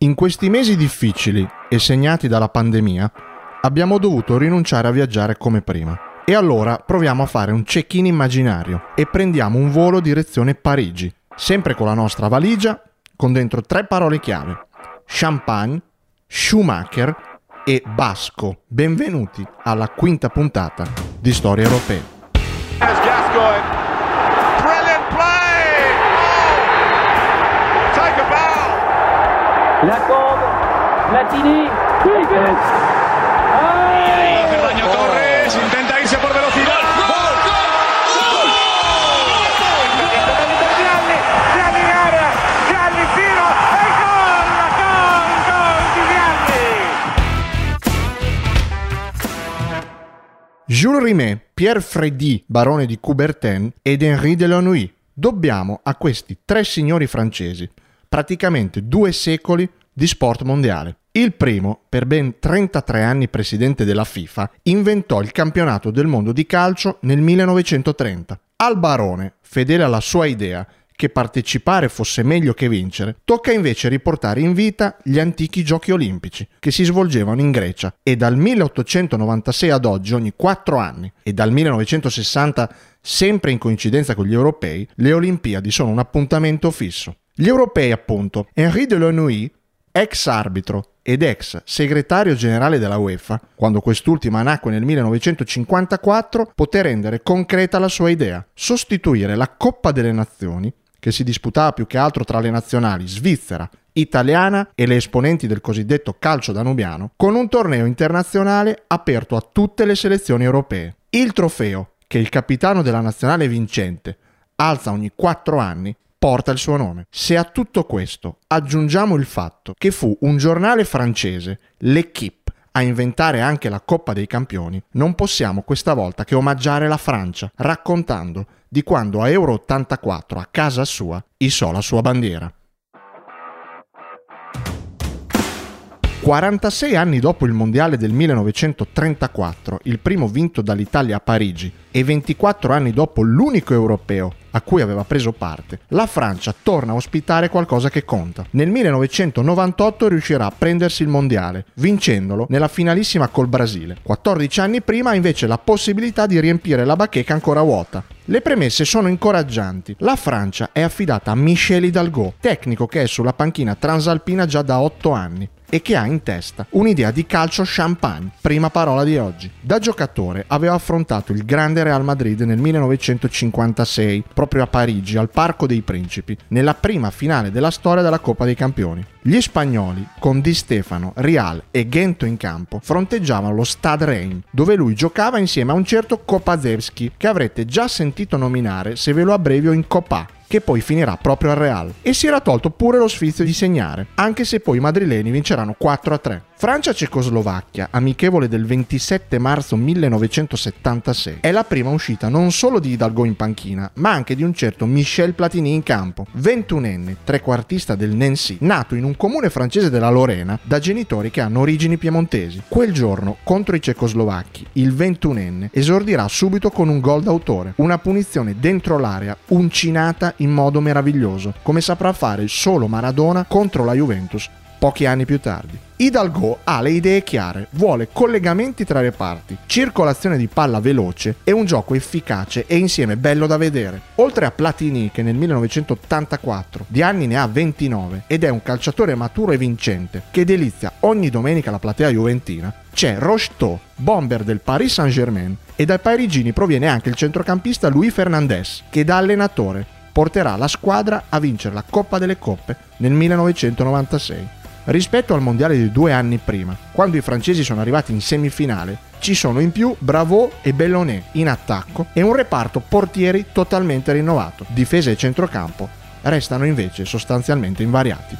In questi mesi difficili e segnati dalla pandemia, abbiamo dovuto rinunciare a viaggiare come prima. E allora proviamo a fare un check-in immaginario e prendiamo un volo direzione Parigi, sempre con la nostra valigia, con dentro tre parole chiave. Champagne, Schumacher e Basco. Benvenuti alla quinta puntata di Storia Europea. Jacob, Platini, Davis. Ahí Ferdaño Torres intenta irse por velocidad. E. Jules Rimet, Pierre Freddy, barone di Coubertin ed Henri Delanoï. Dobbiamo a questi tre signori francesi praticamente due secoli di sport mondiale. Il primo, per ben 33 anni presidente della FIFA, inventò il campionato del mondo di calcio nel 1930. Al barone, fedele alla sua idea che partecipare fosse meglio che vincere, tocca invece riportare in vita gli antichi giochi olimpici che si svolgevano in Grecia e dal 1896 ad oggi ogni 4 anni e dal 1960 sempre in coincidenza con gli europei, le Olimpiadi sono un appuntamento fisso. Gli europei, appunto, Henri Delanoï, ex arbitro ed ex segretario generale della UEFA, quando quest'ultima nacque nel 1954, poté rendere concreta la sua idea, sostituire la Coppa delle Nazioni, che si disputava più che altro tra le nazionali svizzera, italiana e le esponenti del cosiddetto calcio danubiano, con un torneo internazionale aperto a tutte le selezioni europee. Il trofeo, che il capitano della nazionale vincente alza ogni quattro anni, porta il suo nome. Se a tutto questo aggiungiamo il fatto che fu un giornale francese, L'Equipe, a inventare anche la Coppa dei Campioni, non possiamo questa volta che omaggiare la Francia, raccontando di quando a Euro 84 a casa sua issò la sua bandiera. 46 anni dopo il mondiale del 1934, il primo vinto dall'Italia a Parigi, e 24 anni dopo l'unico europeo a cui aveva preso parte, la Francia torna a ospitare qualcosa che conta. Nel 1998 riuscirà a prendersi il mondiale, vincendolo nella finalissima col Brasile. 14 anni prima ha invece la possibilità di riempire la bacheca ancora vuota. Le premesse sono incoraggianti. La Francia è affidata a Michel Hidalgo, tecnico che è sulla panchina transalpina già da 8 anni e che ha in testa un'idea di calcio champagne, prima parola di oggi. Da giocatore aveva affrontato il grande Real Madrid nel 1956, proprio a Parigi, al Parco dei Principi, nella prima finale della storia della Coppa dei Campioni. Gli spagnoli, con Di Stefano, Rial e Gento in campo, fronteggiavano lo Stade Reim, dove lui giocava insieme a un certo Kopazewski, che avrete già sentito nominare se ve lo abbrevio in Copa, che poi finirà proprio al Real. E si era tolto pure lo sfizio di segnare, anche se poi i madrileni vinceranno 4-3. Francia-Cecoslovacchia, amichevole del 27 marzo 1976, è la prima uscita non solo di Hidalgo in panchina, ma anche di un certo Michel Platini in campo, 21enne, trequartista del Nancy, nato in un comune francese della Lorena da genitori che hanno origini piemontesi. Quel giorno, contro i cecoslovacchi, il 21enne esordirà subito con un gol d'autore, una punizione dentro l'area, uncinata in modo meraviglioso, come saprà fare solo Maradona contro la Juventus pochi anni più tardi. Hidalgo ha le idee chiare, vuole collegamenti tra le parti, circolazione di palla veloce e un gioco efficace e insieme bello da vedere. Oltre a Platini che nel 1984 di anni ne ha 29 ed è un calciatore maturo e vincente che delizia ogni domenica la platea juventina, c'è Rocheteau, bomber del Paris Saint-Germain e dai parigini proviene anche il centrocampista Louis Fernandez che da allenatore porterà la squadra a vincere la Coppa delle Coppe nel 1996. Rispetto al mondiale di due anni prima, quando i francesi sono arrivati in semifinale, ci sono in più Bravo e Bellonnet in attacco e un reparto portieri totalmente rinnovato. Difesa e centrocampo restano invece sostanzialmente invariati.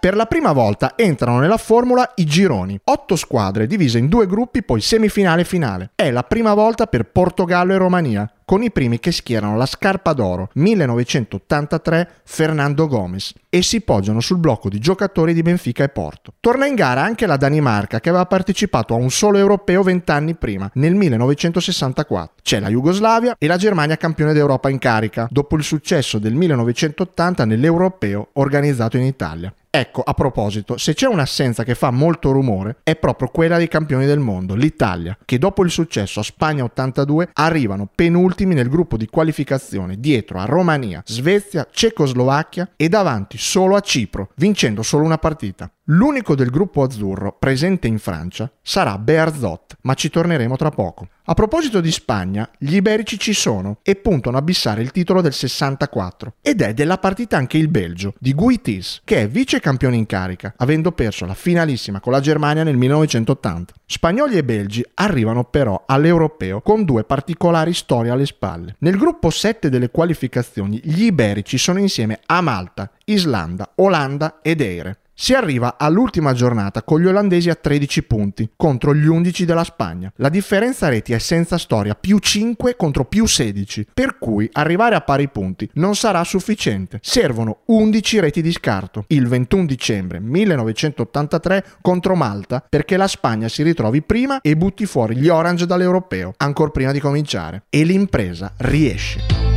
Per la prima volta entrano nella formula i gironi, otto squadre divise in due gruppi, poi semifinale e finale. È la prima volta per Portogallo e Romania, con i primi che schierano la scarpa d'oro 1983 Fernando Gomez e si poggiano sul blocco di giocatori di Benfica e Porto. Torna in gara anche la Danimarca che aveva partecipato a un solo europeo vent'anni prima, nel 1964. C'è la Jugoslavia e la Germania campione d'Europa in carica, dopo il successo del 1980 nell'europeo organizzato in Italia. Ecco, a proposito, se c'è un'assenza che fa molto rumore, è proprio quella dei campioni del mondo, l'Italia, che dopo il successo a Spagna 82 arrivano penultimi nel gruppo di qualificazione, dietro a Romania, Svezia, Cecoslovacchia e davanti solo a Cipro, vincendo solo una partita. L'unico del gruppo azzurro presente in Francia sarà Bearzot, ma ci torneremo tra poco. A proposito di Spagna, gli iberici ci sono e puntano a bissare il titolo del 64 ed è della partita anche il Belgio di Guitis, che è vice campione in carica, avendo perso la finalissima con la Germania nel 1980. Spagnoli e belgi arrivano però all'europeo con due particolari storie alle spalle. Nel gruppo 7 delle qualificazioni gli iberici sono insieme a Malta, Islanda, Olanda ed Eire. Si arriva all'ultima giornata con gli olandesi a 13 punti contro gli 11 della Spagna. La differenza reti è senza storia, più 5 contro più 16, per cui arrivare a pari punti non sarà sufficiente. Servono 11 reti di scarto il 21 dicembre 1983 contro Malta perché la Spagna si ritrovi prima e butti fuori gli Orange dall'europeo, ancora prima di cominciare. E l'impresa riesce.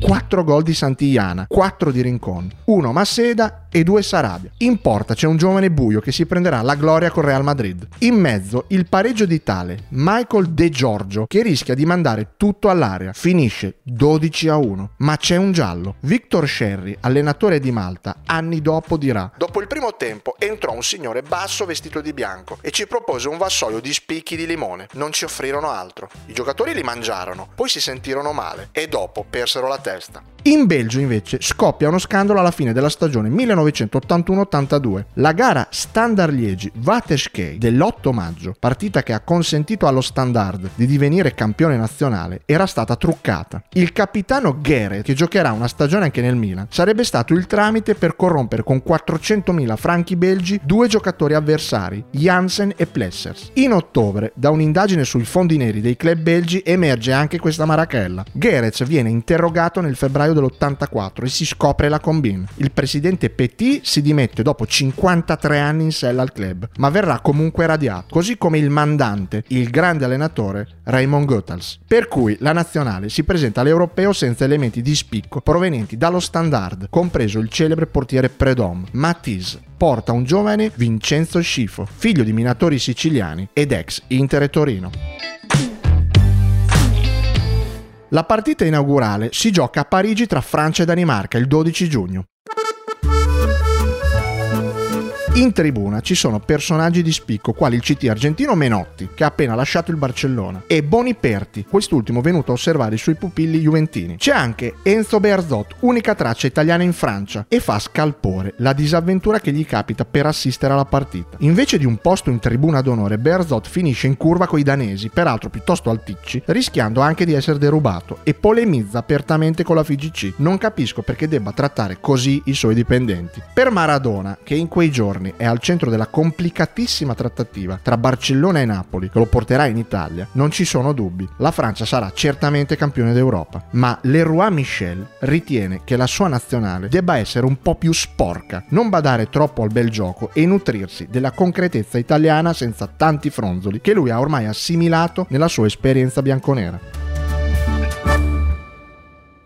4 gol di Santillana, 4 di Rincon, 1 Masseda e 2 Sarabia. In porta c'è un giovane buio che si prenderà la gloria col Real Madrid. In mezzo il pareggio di tale Michael De Giorgio che rischia di mandare tutto all'aria. Finisce 12 a 1. Ma c'è un giallo. Victor Sherry, allenatore di Malta, anni dopo dirà: Dopo il primo tempo entrò un signore basso vestito di bianco e ci propose un vassoio di spicchi di limone. Non ci offrirono altro. I giocatori li mangiarono, poi si sentirono male e dopo persero la testa. In Belgio invece scoppia uno scandalo alla fine della stagione 1981-82. La gara Standard Liegi Vateskei dell'8 maggio, partita che ha consentito allo Standard di divenire campione nazionale, era stata truccata. Il capitano Gere, che giocherà una stagione anche nel Milan, sarebbe stato il tramite per corrompere con 400.000 franchi belgi due giocatori avversari, Jansen e Plessers. In ottobre, da un'indagine sui fondi neri dei club belgi, emerge anche questa marachella. Gerez viene interrogato nel febbraio dell'84 e si scopre la combine. Il presidente Petit si dimette dopo 53 anni in sella al club, ma verrà comunque radiato, così come il mandante, il grande allenatore Raymond Goethals. Per cui la nazionale si presenta all'europeo senza elementi di spicco provenienti dallo standard, compreso il celebre portiere Predom, Matisse, porta un giovane Vincenzo Scifo, figlio di minatori siciliani ed ex Inter e Torino. La partita inaugurale si gioca a Parigi tra Francia e Danimarca il 12 giugno. In tribuna ci sono personaggi di spicco quali il CT argentino Menotti, che ha appena lasciato il Barcellona, e Boniperti, quest'ultimo venuto a osservare i suoi pupilli juventini. C'è anche Enzo Berzot, unica traccia italiana in Francia, e fa scalpore la disavventura che gli capita per assistere alla partita. Invece di un posto in tribuna d'onore, Berzot finisce in curva coi danesi, peraltro piuttosto alticci, rischiando anche di essere derubato, e polemizza apertamente con la FIGC. Non capisco perché debba trattare così i suoi dipendenti. Per Maradona, che in quei giorni è al centro della complicatissima trattativa tra Barcellona e Napoli, che lo porterà in Italia, non ci sono dubbi. La Francia sarà certamente campione d'Europa, ma Leroy Michel ritiene che la sua nazionale debba essere un po' più sporca, non badare troppo al bel gioco e nutrirsi della concretezza italiana senza tanti fronzoli che lui ha ormai assimilato nella sua esperienza bianconera.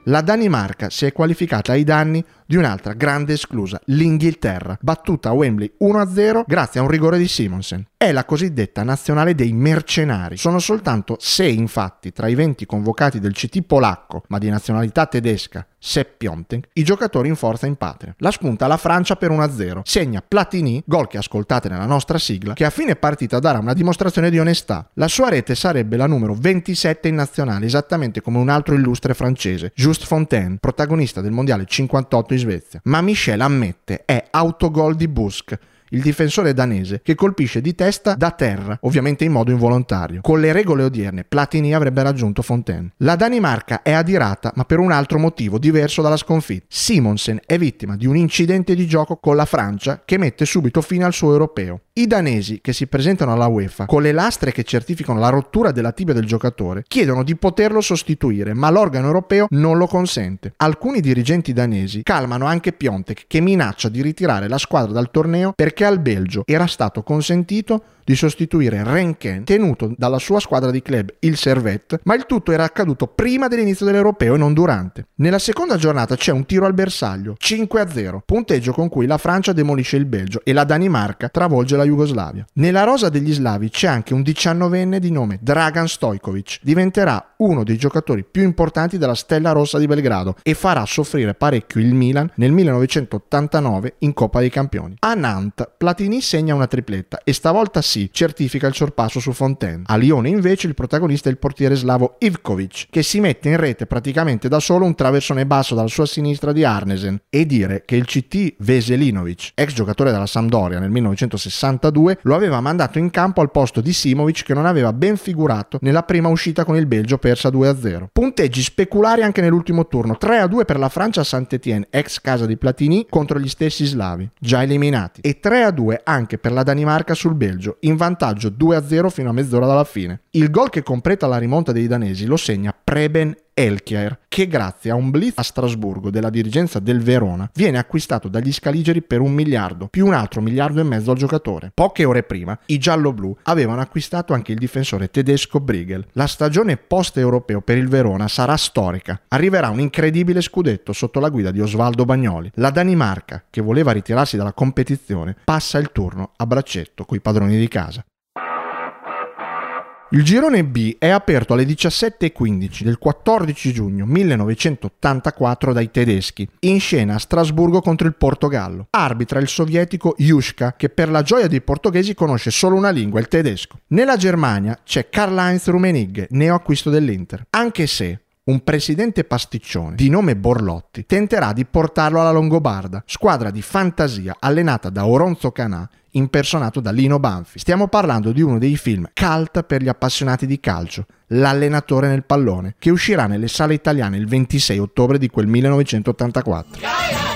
La Danimarca si è qualificata ai danni di un'altra grande esclusa, l'Inghilterra, battuta a Wembley 1-0 grazie a un rigore di Simonsen. È la cosiddetta nazionale dei mercenari. Sono soltanto 6 infatti tra i 20 convocati del CT polacco, ma di nazionalità tedesca, Sepp Piontek, i giocatori in forza in patria. La spunta la Francia per 1-0. Segna Platini, gol che ascoltate nella nostra sigla, che a fine partita darà una dimostrazione di onestà. La sua rete sarebbe la numero 27 in nazionale, esattamente come un altro illustre francese, Just Fontaine, protagonista del mondiale 58 in Svezia. Ma Michel ammette è autogol di Busk il difensore danese, che colpisce di testa da terra, ovviamente in modo involontario. Con le regole odierne, Platini avrebbe raggiunto Fontaine. La Danimarca è adirata, ma per un altro motivo diverso dalla sconfitta. Simonsen è vittima di un incidente di gioco con la Francia che mette subito fine al suo europeo. I danesi che si presentano alla UEFA con le lastre che certificano la rottura della tibia del giocatore chiedono di poterlo sostituire, ma l'organo europeo non lo consente. Alcuni dirigenti danesi calmano anche Piontek che minaccia di ritirare la squadra dal torneo perché al Belgio era stato consentito di sostituire Renken, tenuto dalla sua squadra di club, il Servette, ma il tutto era accaduto prima dell'inizio dell'Europeo e non durante. Nella seconda giornata c'è un tiro al bersaglio, 5-0, punteggio con cui la Francia demolisce il Belgio e la Danimarca travolge la Jugoslavia. Nella rosa degli slavi c'è anche un diciannovenne di nome Dragan Stojkovic, diventerà uno dei giocatori più importanti della Stella Rossa di Belgrado e farà soffrire parecchio il Milan nel 1989 in Coppa dei Campioni. A Nantes Platini segna una tripletta e stavolta sì, certifica il sorpasso su Fontaine. A Lione invece il protagonista è il portiere slavo Ivkovic, che si mette in rete praticamente da solo un traversone basso dalla sua sinistra di Arnesen. E dire che il CT Veselinovic, ex giocatore della Sampdoria nel 1962, lo aveva mandato in campo al posto di Simovic che non aveva ben figurato nella prima uscita con il Belgio persa 2-0. Punteggi speculari anche nell'ultimo turno, 3-2 per la Francia a Saint-Étienne, ex casa di Platini, contro gli stessi slavi, già eliminati, e 3-2 anche per la Danimarca sul Belgio, in vantaggio 2-0 fino a mezz'ora dalla fine. Il gol che completa la rimonta dei danesi lo segna Preben Elkier, che grazie a un blitz a Strasburgo della dirigenza del Verona viene acquistato dagli scaligeri per un miliardo, più un altro miliardo e mezzo al giocatore. Poche ore prima, i giallo-blu avevano acquistato anche il difensore tedesco Briegel. La stagione post-europeo per il Verona sarà storica. Arriverà un incredibile scudetto sotto la guida di Osvaldo Bagnoli. La Danimarca, che voleva ritirarsi dalla competizione, passa il turno a braccetto coi padroni di casa. Il girone B è aperto alle 17.15 del 14 giugno 1984 dai tedeschi, in scena a Strasburgo contro il Portogallo. Arbitra il sovietico Jushka, che per la gioia dei portoghesi conosce solo una lingua, il tedesco. Nella Germania c'è Karl-Heinz Rummenigge, neoacquisto dell'Inter. Anche se un presidente pasticcione di nome Borlotti tenterà di portarlo alla Longobarda, squadra di fantasia allenata da Oronzo Canà impersonato da Lino Banfi. Stiamo parlando di uno dei film cult per gli appassionati di calcio, L'allenatore nel pallone, che uscirà nelle sale italiane il 26 ottobre di quel 1984.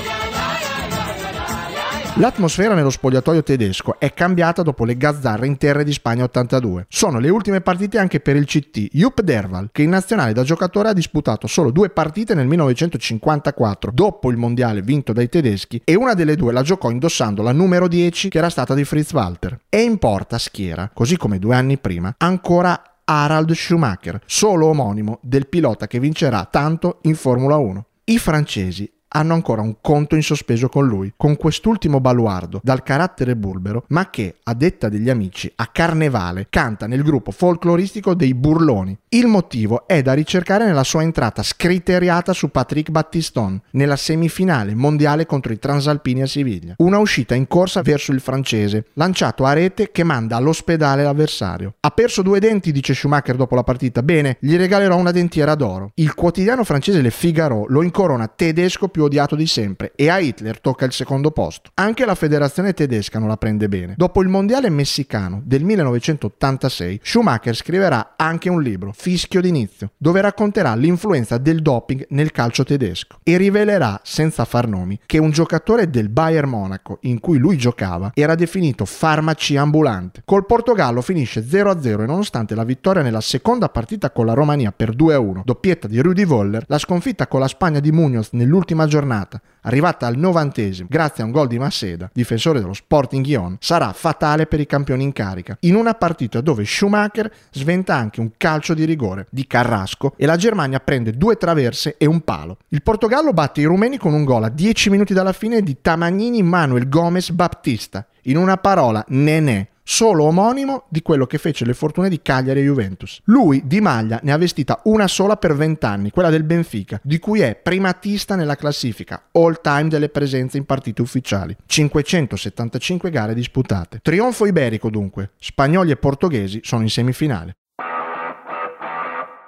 L'atmosfera nello spogliatoio tedesco è cambiata dopo le gazzarre in terra di Spagna 82. Sono le ultime partite anche per il CT Jupp Derval, che in nazionale da giocatore ha disputato solo due partite nel 1954, dopo il mondiale vinto dai tedeschi, e una delle due la giocò indossando la numero 10 che era stata di Fritz Walter. E in porta schiera, così come due anni prima, ancora Harald Schumacher, solo omonimo del pilota che vincerà tanto in Formula 1. I francesi hanno ancora un conto in sospeso con lui, con quest'ultimo baluardo dal carattere burbero, ma che, a detta degli amici, a carnevale canta nel gruppo folcloristico dei Burloni. Il motivo è da ricercare nella sua entrata scriteriata su Patrick Battiston nella semifinale mondiale contro i Transalpini a Siviglia. Una uscita in corsa verso il francese, lanciato a rete che manda all'ospedale l'avversario. Ha perso due denti, dice Schumacher dopo la partita. Bene, gli regalerò una dentiera d'oro. Il quotidiano francese Le Figaro lo incorona tedesco più odiato di sempre e a Hitler tocca il secondo posto. Anche la federazione tedesca non la prende bene. Dopo il mondiale messicano del 1986, Schumacher scriverà anche un libro, Fischio d'inizio, dove racconterà l'influenza del doping nel calcio tedesco e rivelerà, senza far nomi, che un giocatore del Bayern Monaco in cui lui giocava era definito farmaci ambulante. Col Portogallo finisce 0-0 e nonostante la vittoria nella seconda partita con la Romania per 2-1, doppietta di Rudy Voller, la sconfitta con la Spagna di Munoz nell'ultima giornata, arrivata al novantesimo grazie a un gol di Masseda, difensore dello Sporting Ghion, sarà fatale per i campioni in carica, in una partita dove Schumacher sventa anche un calcio di rigore di Carrasco e la Germania prende due traverse e un palo. Il Portogallo batte i rumeni con un gol a 10 minuti dalla fine di Tamagnini Manuel Gomez Baptista, in una parola nenè solo omonimo di quello che fece le fortune di Cagliari e Juventus. Lui di maglia ne ha vestita una sola per vent'anni, quella del Benfica, di cui è primatista nella classifica all time delle presenze in partite ufficiali. 575 gare disputate. Trionfo iberico dunque. Spagnoli e portoghesi sono in semifinale.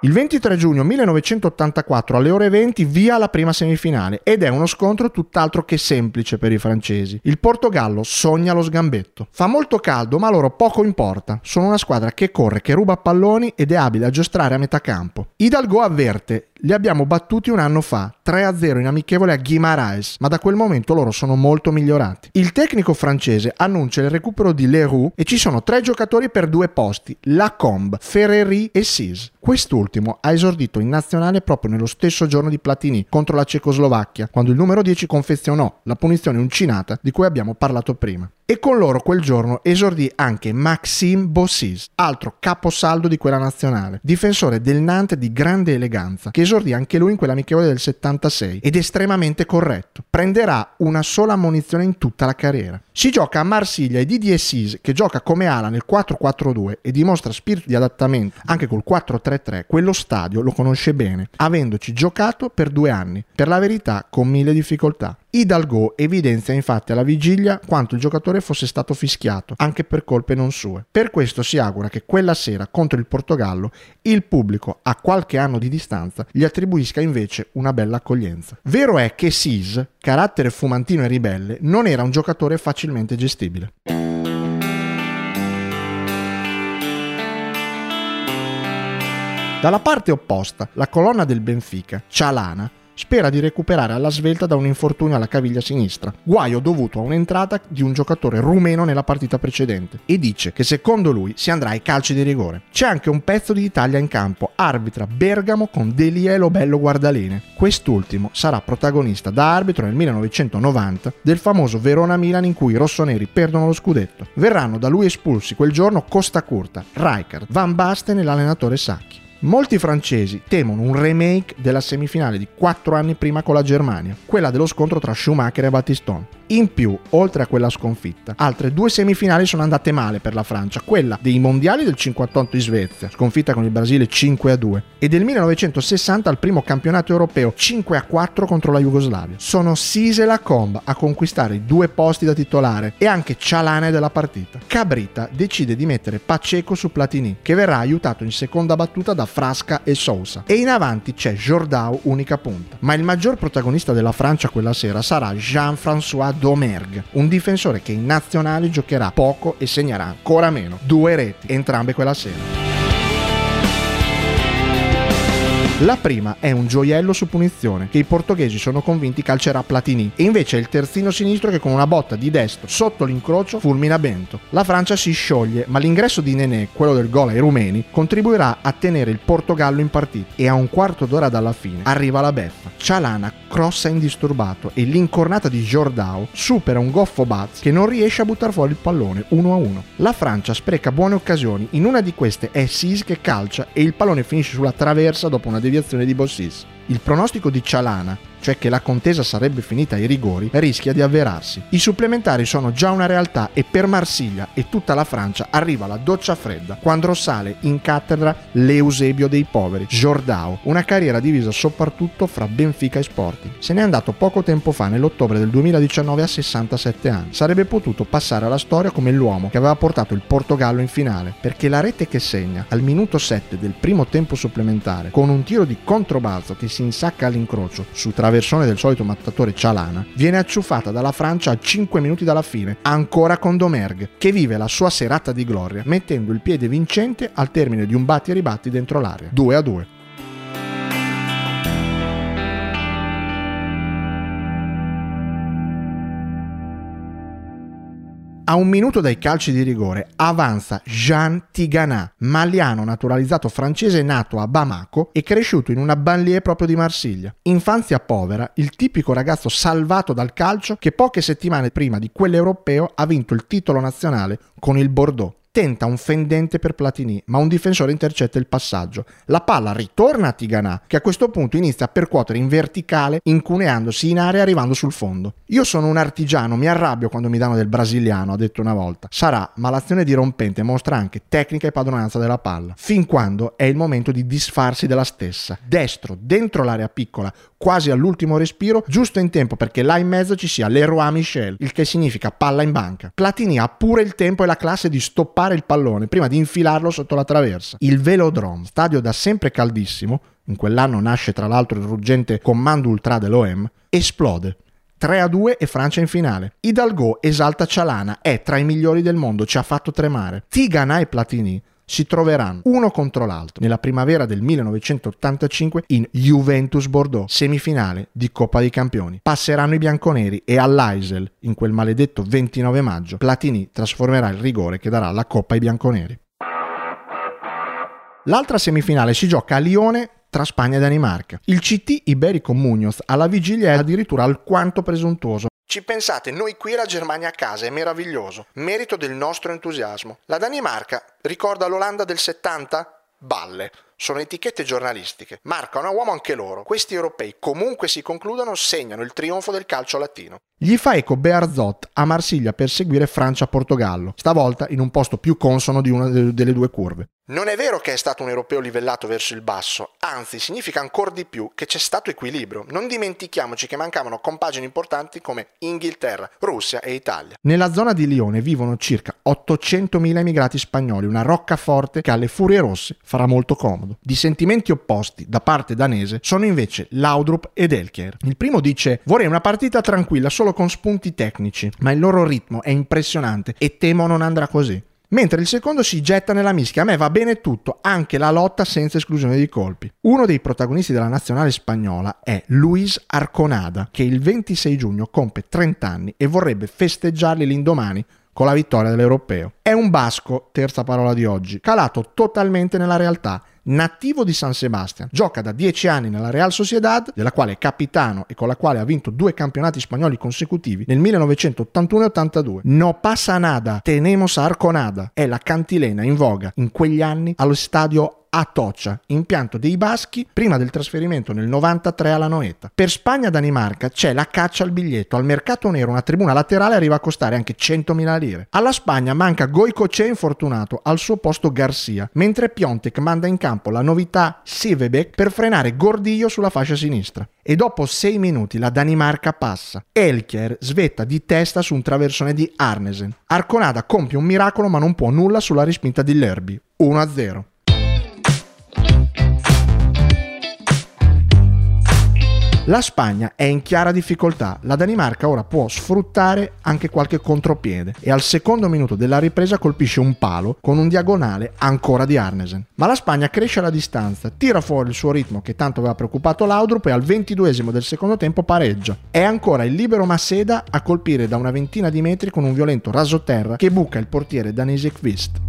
Il 23 giugno 1984 alle ore 20 via la prima semifinale ed è uno scontro tutt'altro che semplice per i francesi. Il Portogallo sogna lo sgambetto. Fa molto caldo ma loro poco importa. Sono una squadra che corre, che ruba palloni ed è abile a giostrare a metà campo. Hidalgo avverte li abbiamo battuti un anno fa, 3-0 in amichevole a Guimaraes, ma da quel momento loro sono molto migliorati. Il tecnico francese annuncia il recupero di Leroux e ci sono tre giocatori per due posti, Lacombe, Ferreri e Sis. Quest'ultimo ha esordito in nazionale proprio nello stesso giorno di Platini contro la Cecoslovacchia, quando il numero 10 confezionò la punizione uncinata di cui abbiamo parlato prima e con loro quel giorno esordì anche Maxime Bossis, altro caposaldo di quella nazionale, difensore del Nantes di grande eleganza, che esordì anche lui in quell'amichevole del 76 ed estremamente corretto. Prenderà una sola ammonizione in tutta la carriera. Si gioca a Marsiglia e Didier Sis, che gioca come ala nel 4-4-2 e dimostra spirito di adattamento anche col 4-3-3, quello stadio lo conosce bene, avendoci giocato per due anni, per la verità con mille difficoltà. Hidalgo evidenzia infatti alla vigilia quanto il giocatore fosse stato fischiato, anche per colpe non sue. Per questo si augura che quella sera contro il Portogallo il pubblico, a qualche anno di distanza, gli attribuisca invece una bella accoglienza. Vero è che Sis, carattere fumantino e ribelle, non era un giocatore facilmente gestibile. Dalla parte opposta, la colonna del Benfica, Cialana, spera di recuperare alla svelta da un infortunio alla caviglia sinistra, guaio dovuto a un'entrata di un giocatore rumeno nella partita precedente, e dice che secondo lui si andrà ai calci di rigore. C'è anche un pezzo di Italia in campo, arbitra Bergamo con Delielo Bello Guardalene. Quest'ultimo sarà protagonista da arbitro nel 1990 del famoso Verona-Milan in cui i rossoneri perdono lo scudetto. Verranno da lui espulsi quel giorno Costa Curta, Rijkaard, Van Basten e l'allenatore Sacchi. Molti francesi temono un remake della semifinale di quattro anni prima con la Germania, quella dello scontro tra Schumacher e Battistone. In più, oltre a quella sconfitta, altre due semifinali sono andate male per la Francia, quella dei mondiali del 58 in Svezia, sconfitta con il Brasile 5 a 2, e del 1960 al primo campionato europeo 5 a 4 contro la Jugoslavia. Sono Sise e Lacombe a conquistare i due posti da titolare e anche Cialane della partita. Cabrita decide di mettere Paceco su Platini, che verrà aiutato in seconda battuta da Frasca e Sousa. E in avanti c'è Jordao, unica punta. Ma il maggior protagonista della Francia quella sera sarà Jean-François Domergue, un difensore che in nazionale giocherà poco e segnerà ancora meno. Due reti, entrambe quella sera. La prima è un gioiello su punizione che i portoghesi sono convinti calcerà Platini e invece è il terzino sinistro che con una botta di destro sotto l'incrocio fulmina Bento. La Francia si scioglie ma l'ingresso di Nenè, quello del gol ai rumeni, contribuirà a tenere il Portogallo in partita e a un quarto d'ora dalla fine arriva la beffa. Cialana crossa indisturbato e l'incornata di Jordao supera un goffo Baz che non riesce a buttare fuori il pallone 1 a 1. La Francia spreca buone occasioni, in una di queste è Sis che calcia e il pallone finisce sulla traversa dopo una deviazione di Bossis. Il pronostico di Cialana cioè che la contesa sarebbe finita ai rigori, rischia di avverarsi. I supplementari sono già una realtà e per Marsiglia e tutta la Francia arriva la doccia fredda quando sale in cattedra l'Eusebio dei poveri, Jordao, una carriera divisa soprattutto fra Benfica e Sporting. Se n'è andato poco tempo fa, nell'ottobre del 2019 a 67 anni. Sarebbe potuto passare alla storia come l'uomo che aveva portato il Portogallo in finale, perché la rete che segna al minuto 7 del primo tempo supplementare con un tiro di controbalzo che si insacca all'incrocio su tra versione del solito mattatore Cialana, viene acciuffata dalla Francia a 5 minuti dalla fine, ancora con Domergue, che vive la sua serata di gloria, mettendo il piede vincente al termine di un batti e ribatti dentro l'area, 2 a 2. A un minuto dai calci di rigore avanza Jean Tigana, maliano naturalizzato francese nato a Bamako e cresciuto in una banlieue proprio di Marsiglia. Infanzia povera, il tipico ragazzo salvato dal calcio che poche settimane prima di quell'europeo ha vinto il titolo nazionale con il Bordeaux tenta un fendente per Platini, ma un difensore intercetta il passaggio. La palla ritorna a Tigana, che a questo punto inizia a percuotere in verticale, incuneandosi in area arrivando sul fondo. Io sono un artigiano, mi arrabbio quando mi danno del brasiliano, ha detto una volta. Sarà, ma l'azione dirompente mostra anche tecnica e padronanza della palla, fin quando è il momento di disfarsi della stessa. Destro, dentro l'area piccola, quasi all'ultimo respiro, giusto in tempo perché là in mezzo ci sia Leroy Michel, il che significa palla in banca. Platini ha pure il tempo e la classe di stoppare il pallone prima di infilarlo sotto la traversa. Il Velodrome, stadio da sempre caldissimo, in quell'anno nasce tra l'altro il ruggente comando ultra dell'OM, esplode. 3 a 2 e Francia in finale. Hidalgo esalta Cialana, è tra i migliori del mondo, ci ha fatto tremare. Tigana e Platini si troveranno uno contro l'altro nella primavera del 1985 in Juventus Bordeaux, semifinale di Coppa dei Campioni. Passeranno i bianconeri e all'Aisel, in quel maledetto 29 maggio, Platini trasformerà il rigore che darà la Coppa ai bianconeri. L'altra semifinale si gioca a Lione tra Spagna e Danimarca. Il CT Iberico Munoz alla vigilia è addirittura alquanto presuntuoso. Ci pensate, noi qui la Germania a casa è meraviglioso, merito del nostro entusiasmo. La Danimarca ricorda l'Olanda del 70? Balle. Sono etichette giornalistiche. Marcano a uomo anche loro. Questi europei, comunque si concludano, segnano il trionfo del calcio latino. Gli fa eco Bearzot a Marsiglia per seguire Francia-Portogallo, stavolta in un posto più consono di una delle due curve. Non è vero che è stato un europeo livellato verso il basso, anzi significa ancora di più che c'è stato equilibrio. Non dimentichiamoci che mancavano compagini importanti come Inghilterra, Russia e Italia. Nella zona di Lione vivono circa 800.000 emigrati spagnoli, una roccaforte che alle furie rosse farà molto comodo. Di sentimenti opposti da parte danese sono invece Laudrup ed Elker. Il primo dice vorrei una partita tranquilla solo con spunti tecnici, ma il loro ritmo è impressionante e temo non andrà così. Mentre il secondo si getta nella mischia. A me va bene tutto, anche la lotta senza esclusione di colpi. Uno dei protagonisti della nazionale spagnola è Luis Arconada, che il 26 giugno compie 30 anni e vorrebbe festeggiarli l'indomani con la vittoria dell'Europeo. È un basco, terza parola di oggi, calato totalmente nella realtà nativo di San Sebastian. Gioca da 10 anni nella Real Sociedad, della quale è capitano e con la quale ha vinto due campionati spagnoli consecutivi nel 1981 e 82. No passa nada, tenemos arconada. È la cantilena in voga in quegli anni allo stadio a Toccia, impianto dei Baschi, prima del trasferimento nel 93 alla Noeta. Per Spagna-Danimarca c'è la caccia al biglietto. Al mercato nero una tribuna laterale arriva a costare anche 100.000 lire. Alla Spagna manca Goicoce infortunato, al suo posto Garcia, mentre Piontek manda in campo la novità Sivebek per frenare Gordillo sulla fascia sinistra. E dopo 6 minuti la Danimarca passa. Elkier svetta di testa su un traversone di Arnesen. Arconada compie un miracolo ma non può nulla sulla respinta di Lerby. 1-0. La Spagna è in chiara difficoltà, la Danimarca ora può sfruttare anche qualche contropiede e al secondo minuto della ripresa colpisce un palo con un diagonale ancora di Arnesen. Ma la Spagna cresce la distanza, tira fuori il suo ritmo che tanto aveva preoccupato Laudrup e al ventiduesimo del secondo tempo pareggia. È ancora il libero Maseda a colpire da una ventina di metri con un violento rasoterra che buca il portiere danese Kvist.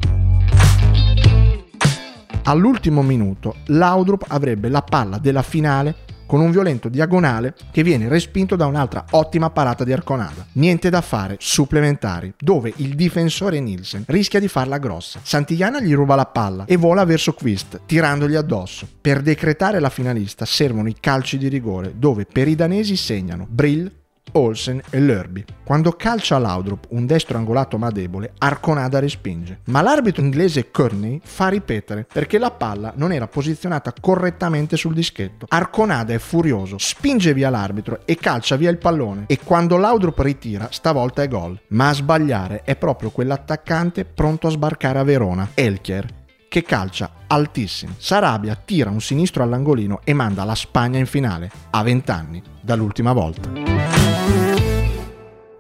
All'ultimo minuto Laudrup avrebbe la palla della finale con un violento diagonale che viene respinto da un'altra ottima parata di Arconada. Niente da fare, supplementari, dove il difensore Nielsen rischia di farla grossa. Santillana gli ruba la palla e vola verso Quist, tirandogli addosso. Per decretare la finalista servono i calci di rigore, dove per i danesi segnano Brill, Olsen e Lerby. Quando calcia Laudrup un destro angolato ma debole, Arconada respinge. Ma l'arbitro inglese Kearney fa ripetere perché la palla non era posizionata correttamente sul dischetto. Arconada è furioso, spinge via l'arbitro e calcia via il pallone. E quando Laudrup ritira, stavolta è gol. Ma a sbagliare è proprio quell'attaccante pronto a sbarcare a Verona, Elkier, che calcia altissimo. Sarabia tira un sinistro all'angolino e manda la Spagna in finale, a 20 anni dall'ultima volta.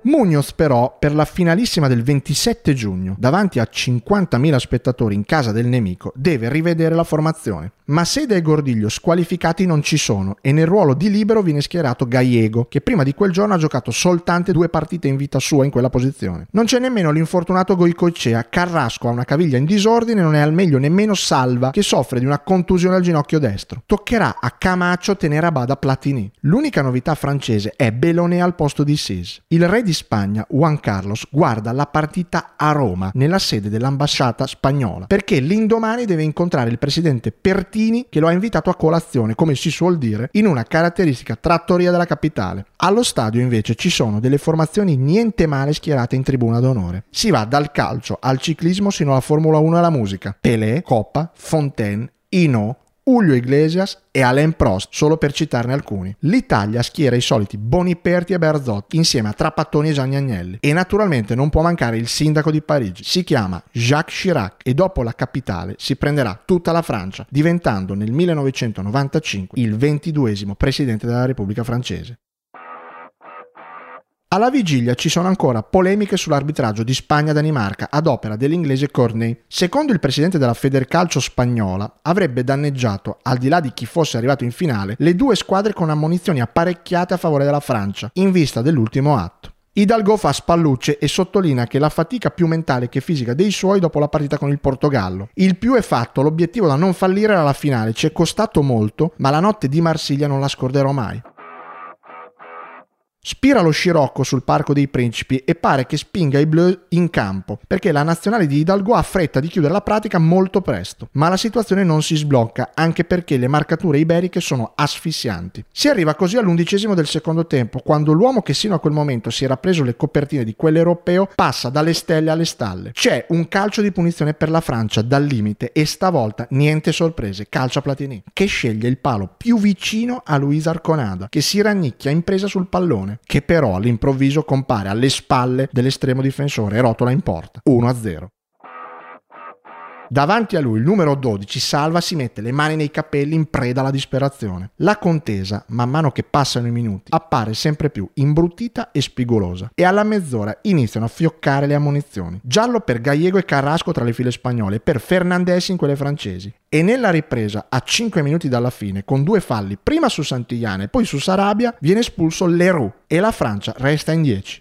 Munoz però per la finalissima del 27 giugno, davanti a 50.000 spettatori in casa del nemico, deve rivedere la formazione. Ma Sede e Gordiglio squalificati non ci sono e nel ruolo di libero viene schierato Gallego, che prima di quel giorno ha giocato soltanto due partite in vita sua in quella posizione. Non c'è nemmeno l'infortunato Goicocea, Carrasco ha una caviglia in disordine e non è al meglio nemmeno Salva, che soffre di una contusione al ginocchio destro. Toccherà a Camacho tenere a bada Platini. L'unica novità francese è Bellone al posto di Sis. Il re di di Spagna, Juan Carlos, guarda la partita a Roma, nella sede dell'ambasciata spagnola, perché l'indomani deve incontrare il presidente Pertini che lo ha invitato a colazione, come si suol dire, in una caratteristica trattoria della capitale. Allo stadio invece ci sono delle formazioni niente male schierate in tribuna d'onore. Si va dal calcio al ciclismo sino alla Formula 1 e alla musica. Pelé, Coppa, Fontaine, Ino, Julio Iglesias e Alain Prost, solo per citarne alcuni. L'Italia schiera i soliti Boniperti e Berzotti insieme a Trapattoni e Gianni Agnelli. E naturalmente non può mancare il sindaco di Parigi. Si chiama Jacques Chirac e dopo la capitale si prenderà tutta la Francia, diventando nel 1995 il ventiduesimo presidente della Repubblica francese. Alla vigilia ci sono ancora polemiche sull'arbitraggio di Spagna-Danimarca ad opera dell'inglese Courtney. Secondo il presidente della Federcalcio spagnola, avrebbe danneggiato, al di là di chi fosse arrivato in finale, le due squadre con ammonizioni apparecchiate a favore della Francia, in vista dell'ultimo atto. Hidalgo fa spallucce e sottolinea che la fatica più mentale che fisica dei suoi dopo la partita con il Portogallo. Il più è fatto, l'obiettivo da non fallire era la finale, ci è costato molto, ma la notte di Marsiglia non la scorderò mai. Spira lo scirocco sul Parco dei Principi e pare che spinga i blu in campo, perché la nazionale di Hidalgo ha fretta di chiudere la pratica molto presto. Ma la situazione non si sblocca, anche perché le marcature iberiche sono asfissianti. Si arriva così all'undicesimo del secondo tempo, quando l'uomo che sino a quel momento si era preso le copertine di quell'europeo passa dalle stelle alle stalle. C'è un calcio di punizione per la Francia dal limite e stavolta niente sorprese, calcio a Platini, che sceglie il palo più vicino a Luisa Arconada, che si rannicchia in presa sul pallone che però all'improvviso compare alle spalle dell'estremo difensore e rotola in porta. 1-0. Davanti a lui il numero 12 Salva si mette le mani nei capelli in preda alla disperazione. La contesa, man mano che passano i minuti, appare sempre più imbruttita e spigolosa e alla mezz'ora iniziano a fioccare le ammonizioni. Giallo per Gallego e Carrasco tra le file spagnole e per Fernandez in quelle francesi. E nella ripresa, a 5 minuti dalla fine, con due falli, prima su Santillana e poi su Sarabia, viene espulso Leroux e la Francia resta in 10.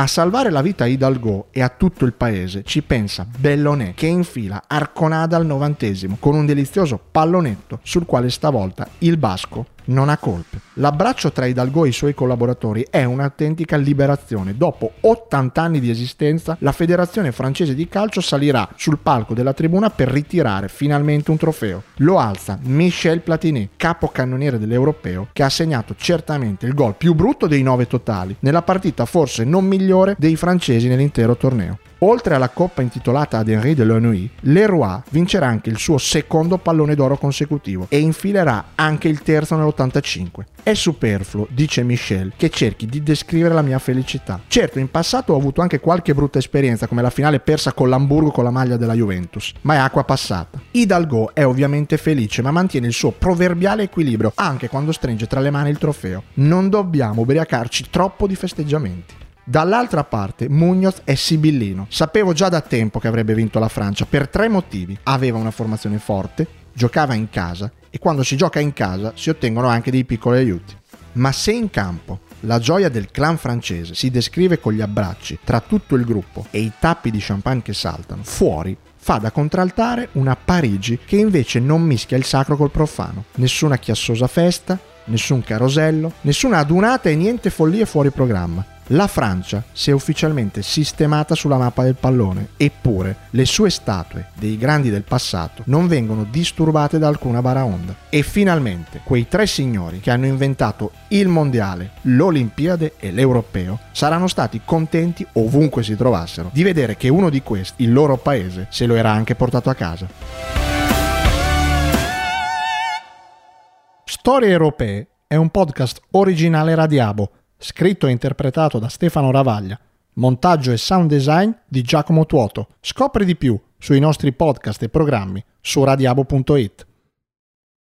A salvare la vita a Hidalgo e a tutto il paese ci pensa Bellonè che infila Arconada al novantesimo con un delizioso pallonetto sul quale stavolta il basco non ha colpe. L'abbraccio tra Hidalgo e i suoi collaboratori è un'autentica liberazione. Dopo 80 anni di esistenza, la Federazione francese di calcio salirà sul palco della tribuna per ritirare finalmente un trofeo. Lo alza Michel Platini, capocannoniere dell'Europeo, che ha segnato certamente il gol più brutto dei nove totali, nella partita forse non migliore dei francesi nell'intero torneo. Oltre alla coppa intitolata ad Henri de Lenoy, Leroy vincerà anche il suo secondo pallone d'oro consecutivo e infilerà anche il terzo nell'85. È superfluo, dice Michel, che cerchi di descrivere la mia felicità. Certo, in passato ho avuto anche qualche brutta esperienza, come la finale persa con l'Hamburgo con la maglia della Juventus, ma è acqua passata. Hidalgo è ovviamente felice, ma mantiene il suo proverbiale equilibrio anche quando stringe tra le mani il trofeo. Non dobbiamo ubriacarci troppo di festeggiamenti. Dall'altra parte, Munoz è sibillino. Sapevo già da tempo che avrebbe vinto la Francia per tre motivi. Aveva una formazione forte, giocava in casa e quando si gioca in casa si ottengono anche dei piccoli aiuti. Ma se in campo la gioia del clan francese si descrive con gli abbracci tra tutto il gruppo e i tappi di champagne che saltano, fuori fa da contraltare una Parigi che invece non mischia il sacro col profano. Nessuna chiassosa festa, nessun carosello, nessuna adunata e niente follie fuori programma. La Francia si è ufficialmente sistemata sulla mappa del pallone, eppure le sue statue dei grandi del passato non vengono disturbate da alcuna baraonda. E finalmente quei tre signori che hanno inventato il mondiale, l'Olimpiade e l'Europeo saranno stati contenti ovunque si trovassero di vedere che uno di questi, il loro paese, se lo era anche portato a casa. Storie Europee è un podcast originale Radiabo scritto e interpretato da Stefano Ravaglia, montaggio e sound design di Giacomo Tuoto. Scopri di più sui nostri podcast e programmi su radiabo.it.